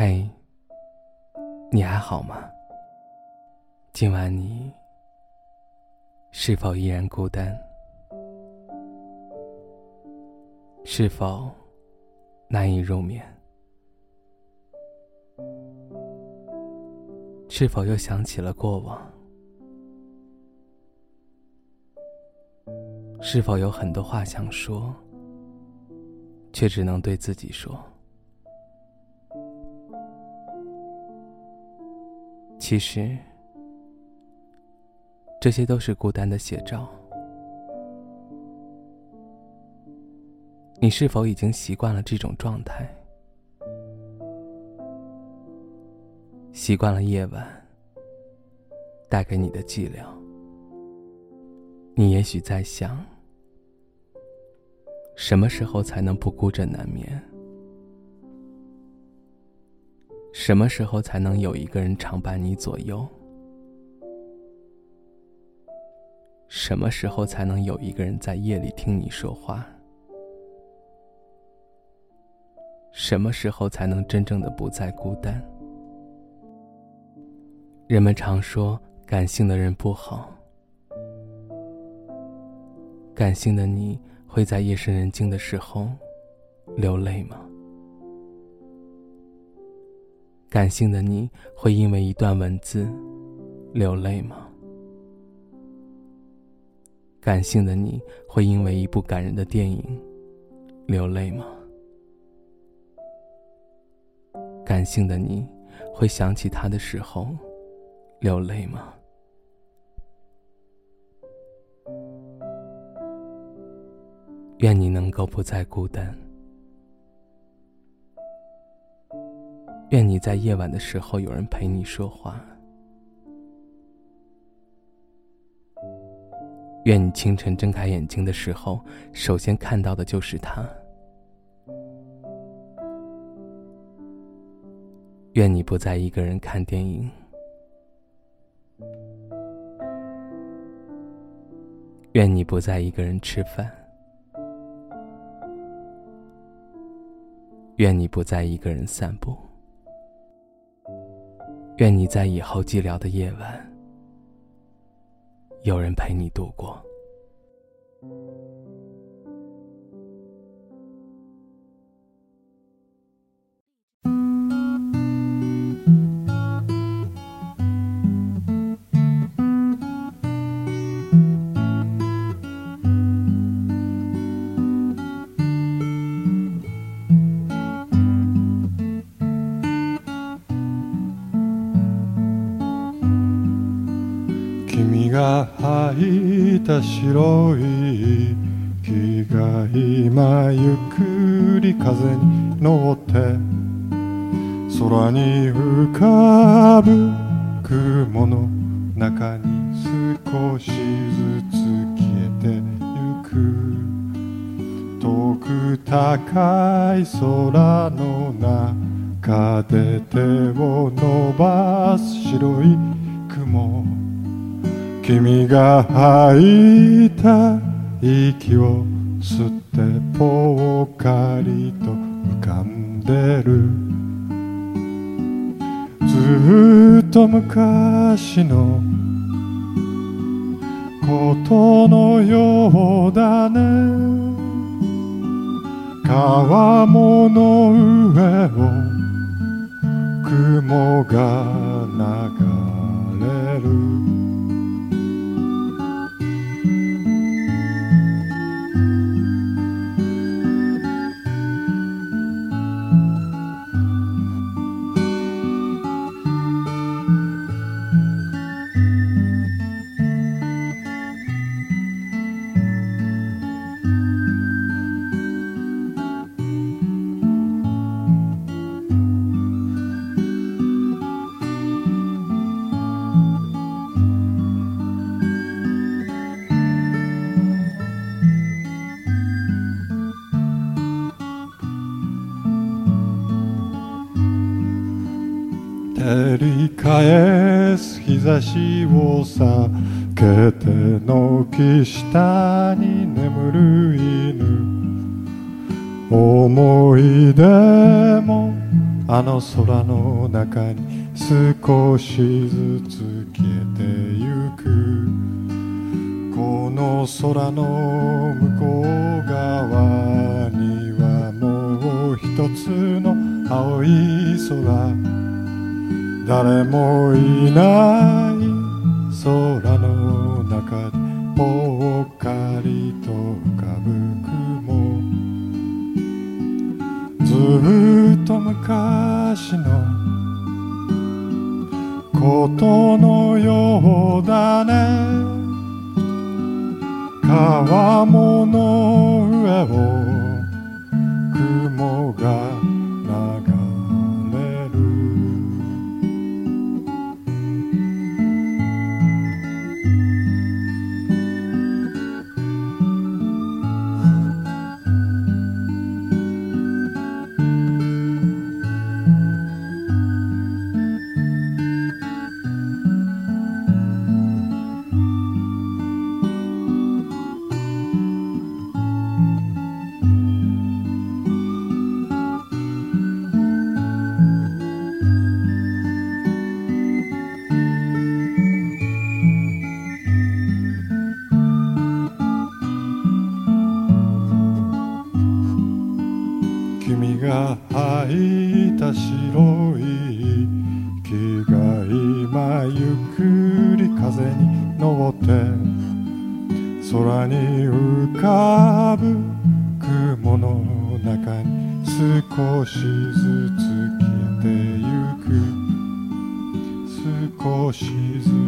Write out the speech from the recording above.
嗨，你还好吗？今晚你是否依然孤单？是否难以入眠？是否又想起了过往？是否有很多话想说，却只能对自己说？其实，这些都是孤单的写照。你是否已经习惯了这种状态？习惯了夜晚带给你的寂寥？你也许在想，什么时候才能不孤枕难眠？什么时候才能有一个人常伴你左右？什么时候才能有一个人在夜里听你说话？什么时候才能真正的不再孤单？人们常说感性的人不好，感性的你会在夜深人静的时候流泪吗？感性的你会因为一段文字流泪吗？感性的你会因为一部感人的电影流泪吗？感性的你会想起他的时候流泪吗？愿你能够不再孤单。愿你在夜晚的时候有人陪你说话。愿你清晨睁开眼睛的时候，首先看到的就是他。愿你不再一个人看电影。愿你不再一个人吃饭。愿你不再一个人散步。愿你在以后寂寥的夜晚，有人陪你度过。が生いた白い木が今ゆっくり風に乗って空に浮かぶ雲の中に少しずつ消えてゆく遠く高い空の中で手を伸ばす白い雲君が吐いた息を吸ってぽっかりと浮かんでるずっと昔のことのようだね川もの上を雲が流れる照り返す日差しを避けて軒下に眠る犬思い出もあの空の中に少しずつ消えてゆくこの空の向こう側にはもう一つの青い空誰もいない空の中でぽっかりと浮かぶ雲ずっと昔のことのようだね川もの上を雲がいた白い木が今ゆっくり風に登って空に浮かぶ雲の中に少しずつ消えてゆく少しずつ